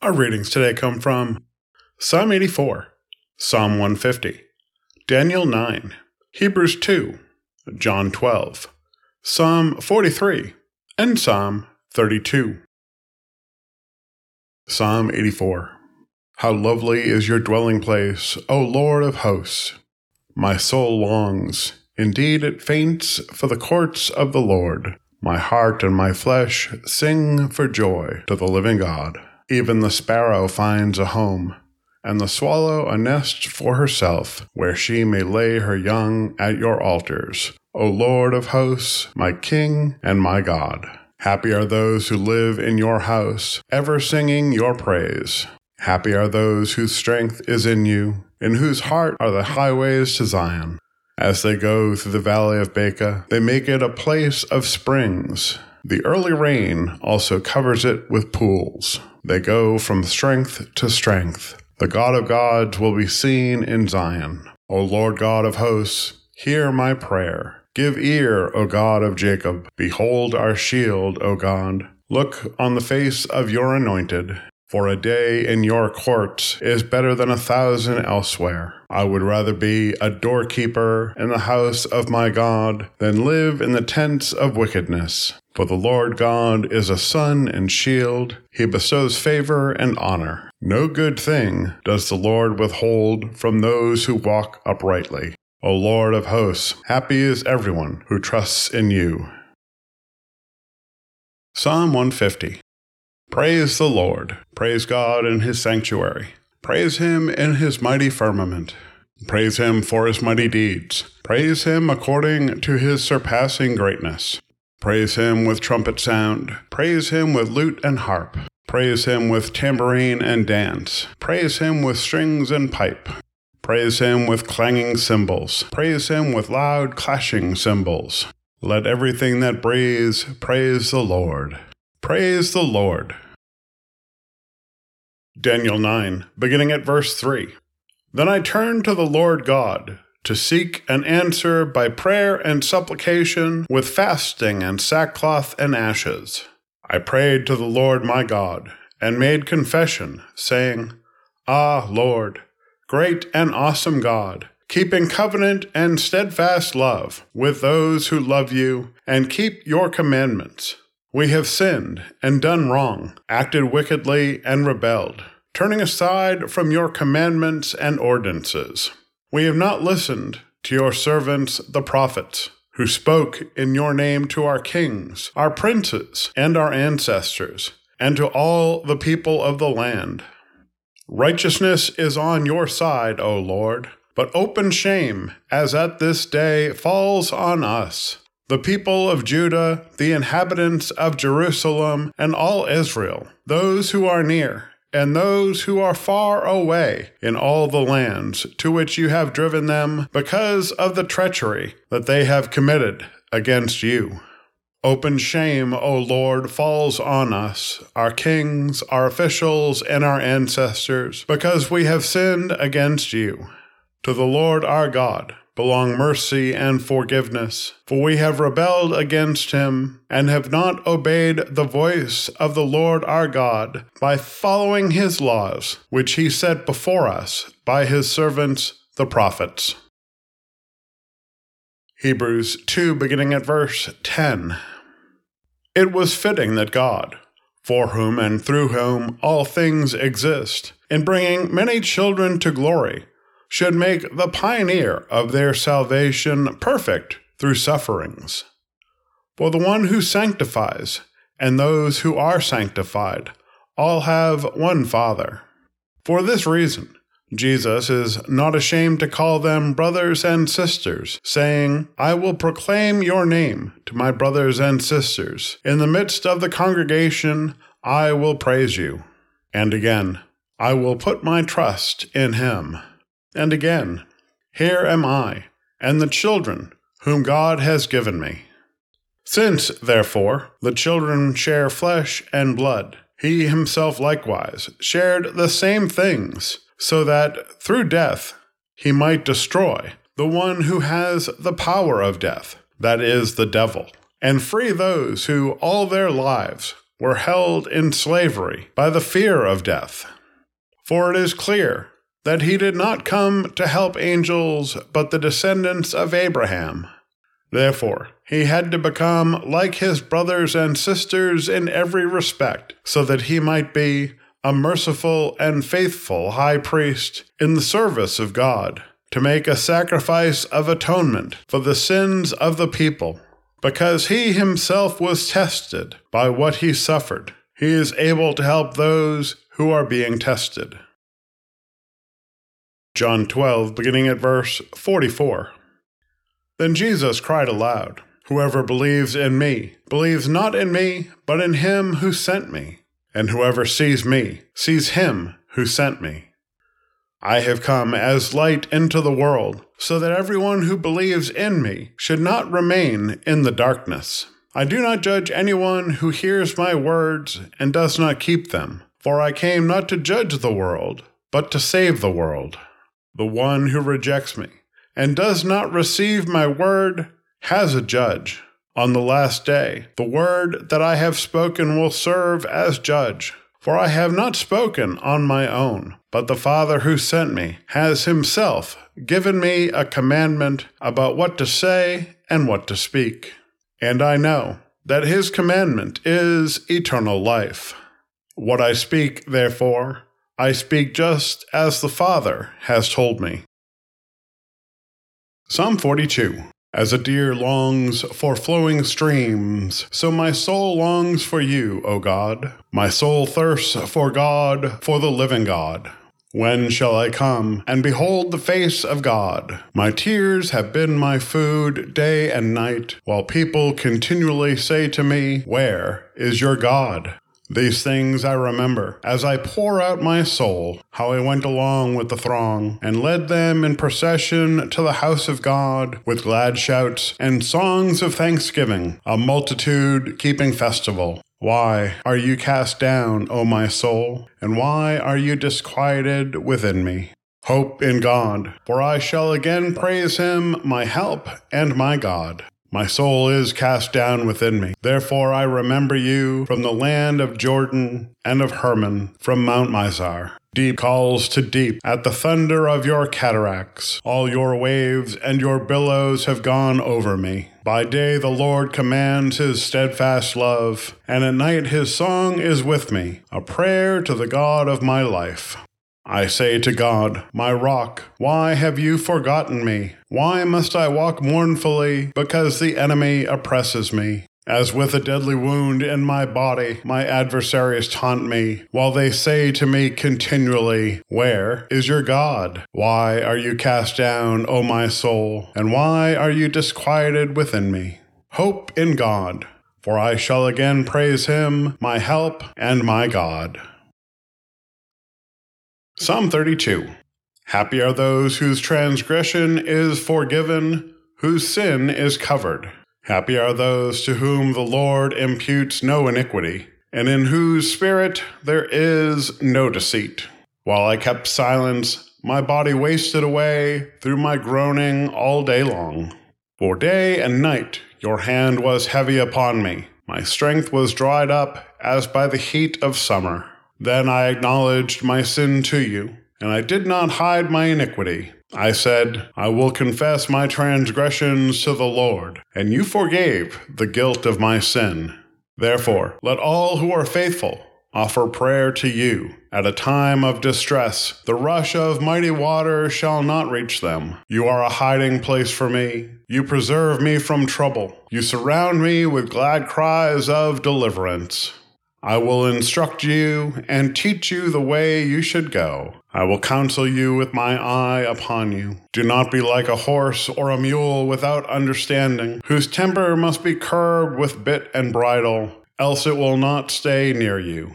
Our readings today come from Psalm 84, Psalm 150, Daniel 9, Hebrews 2, John 12, Psalm 43, and Psalm 32. Psalm 84 How lovely is your dwelling place, O Lord of hosts! My soul longs, indeed it faints for the courts of the Lord. My heart and my flesh sing for joy to the living God. Even the sparrow finds a home, and the swallow a nest for herself, where she may lay her young at your altars. O Lord of hosts, my King and my God. Happy are those who live in your house, ever singing your praise. Happy are those whose strength is in you, in whose heart are the highways to Zion. As they go through the valley of Baca, they make it a place of springs. The early rain also covers it with pools. They go from strength to strength. The God of gods will be seen in Zion. O Lord God of hosts, hear my prayer. Give ear, O God of Jacob. Behold our shield, O God. Look on the face of your anointed. For a day in your courts is better than a thousand elsewhere. I would rather be a doorkeeper in the house of my God than live in the tents of wickedness. For the Lord God is a sun and shield. He bestows favor and honor. No good thing does the Lord withhold from those who walk uprightly. O Lord of hosts, happy is everyone who trusts in you. Psalm 150 Praise the Lord. Praise God in his sanctuary. Praise him in his mighty firmament. Praise him for his mighty deeds. Praise him according to his surpassing greatness. Praise him with trumpet sound. Praise him with lute and harp. Praise him with tambourine and dance. Praise him with strings and pipe. Praise him with clanging cymbals. Praise him with loud clashing cymbals. Let everything that breathes praise the Lord. Praise the Lord. Daniel 9, beginning at verse 3. Then I turned to the Lord God to seek an answer by prayer and supplication with fasting and sackcloth and ashes. I prayed to the Lord my God and made confession, saying, Ah, Lord, great and awesome God, keeping covenant and steadfast love with those who love you and keep your commandments. We have sinned and done wrong, acted wickedly and rebelled, turning aside from your commandments and ordinances. We have not listened to your servants, the prophets, who spoke in your name to our kings, our princes, and our ancestors, and to all the people of the land. Righteousness is on your side, O Lord, but open shame, as at this day, falls on us the people of Judah, the inhabitants of Jerusalem, and all Israel, those who are near, and those who are far away in all the lands to which you have driven them because of the treachery that they have committed against you. Open shame, O Lord, falls on us, our kings, our officials, and our ancestors, because we have sinned against you. To the Lord our God, belong mercy and forgiveness. For we have rebelled against him, and have not obeyed the voice of the Lord our God by following his laws, which he set before us by his servants the prophets. Hebrews 2, beginning at verse 10. It was fitting that God, for whom and through whom all things exist, in bringing many children to glory, should make the pioneer of their salvation perfect through sufferings. For the one who sanctifies and those who are sanctified all have one Father. For this reason, Jesus is not ashamed to call them brothers and sisters, saying, I will proclaim your name to my brothers and sisters. In the midst of the congregation, I will praise you. And again, I will put my trust in him. And again, Here am I, and the children whom God has given me. Since, therefore, the children share flesh and blood, he himself likewise shared the same things, so that through death he might destroy the one who has the power of death, that is, the devil, and free those who all their lives were held in slavery by the fear of death. For it is clear that he did not come to help angels, but the descendants of Abraham. Therefore, he had to become like his brothers and sisters in every respect, so that he might be a merciful and faithful high priest in the service of God, to make a sacrifice of atonement for the sins of the people. Because he himself was tested by what he suffered, he is able to help those who are being tested. John 12, beginning at verse 44. Then Jesus cried aloud, Whoever believes in me believes not in me, but in him who sent me. And whoever sees me sees him who sent me. I have come as light into the world, so that everyone who believes in me should not remain in the darkness. I do not judge anyone who hears my words and does not keep them, for I came not to judge the world, but to save the world. The one who rejects me and does not receive my word has a judge. On the last day, the word that I have spoken will serve as judge. For I have not spoken on my own, but the Father who sent me has himself given me a commandment about what to say and what to speak. And I know that his commandment is eternal life. What I speak, therefore, I speak just as the Father has told me. Psalm 42 as a deer longs for flowing streams, so my soul longs for you, O God. My soul thirsts for God, for the living God. When shall I come and behold the face of God? My tears have been my food day and night, while people continually say to me, Where is your God? These things I remember as I pour out my soul, how I went along with the throng and led them in procession to the house of God with glad shouts and songs of thanksgiving, a multitude keeping festival. Why are you cast down, O my soul? And why are you disquieted within me? Hope in God, for I shall again praise him, my help and my God. My soul is cast down within me. Therefore I remember you from the land of Jordan and of Hermon, from Mount Mizar. Deep calls to deep at the thunder of your cataracts. All your waves and your billows have gone over me. By day the Lord commands his steadfast love, and at night his song is with me, a prayer to the God of my life. I say to God, my rock, why have you forgotten me? Why must I walk mournfully because the enemy oppresses me? As with a deadly wound in my body, my adversaries taunt me, while they say to me continually, Where is your God? Why are you cast down, O my soul? And why are you disquieted within me? Hope in God, for I shall again praise him, my help and my God. Psalm 32 Happy are those whose transgression is forgiven, whose sin is covered. Happy are those to whom the Lord imputes no iniquity, and in whose spirit there is no deceit. While I kept silence, my body wasted away through my groaning all day long. For day and night your hand was heavy upon me. My strength was dried up as by the heat of summer. Then I acknowledged my sin to you, and I did not hide my iniquity. I said, I will confess my transgressions to the Lord, and you forgave the guilt of my sin. Therefore, let all who are faithful offer prayer to you. At a time of distress, the rush of mighty water shall not reach them. You are a hiding place for me. You preserve me from trouble. You surround me with glad cries of deliverance. I will instruct you and teach you the way you should go. I will counsel you with my eye upon you. Do not be like a horse or a mule without understanding, whose temper must be curbed with bit and bridle, else it will not stay near you.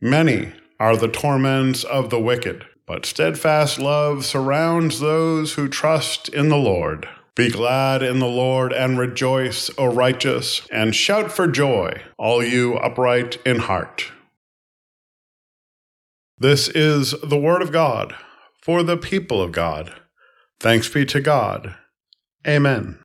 Many are the torments of the wicked, but steadfast love surrounds those who trust in the Lord. Be glad in the Lord and rejoice, O righteous, and shout for joy, all you upright in heart. This is the word of God for the people of God. Thanks be to God. Amen.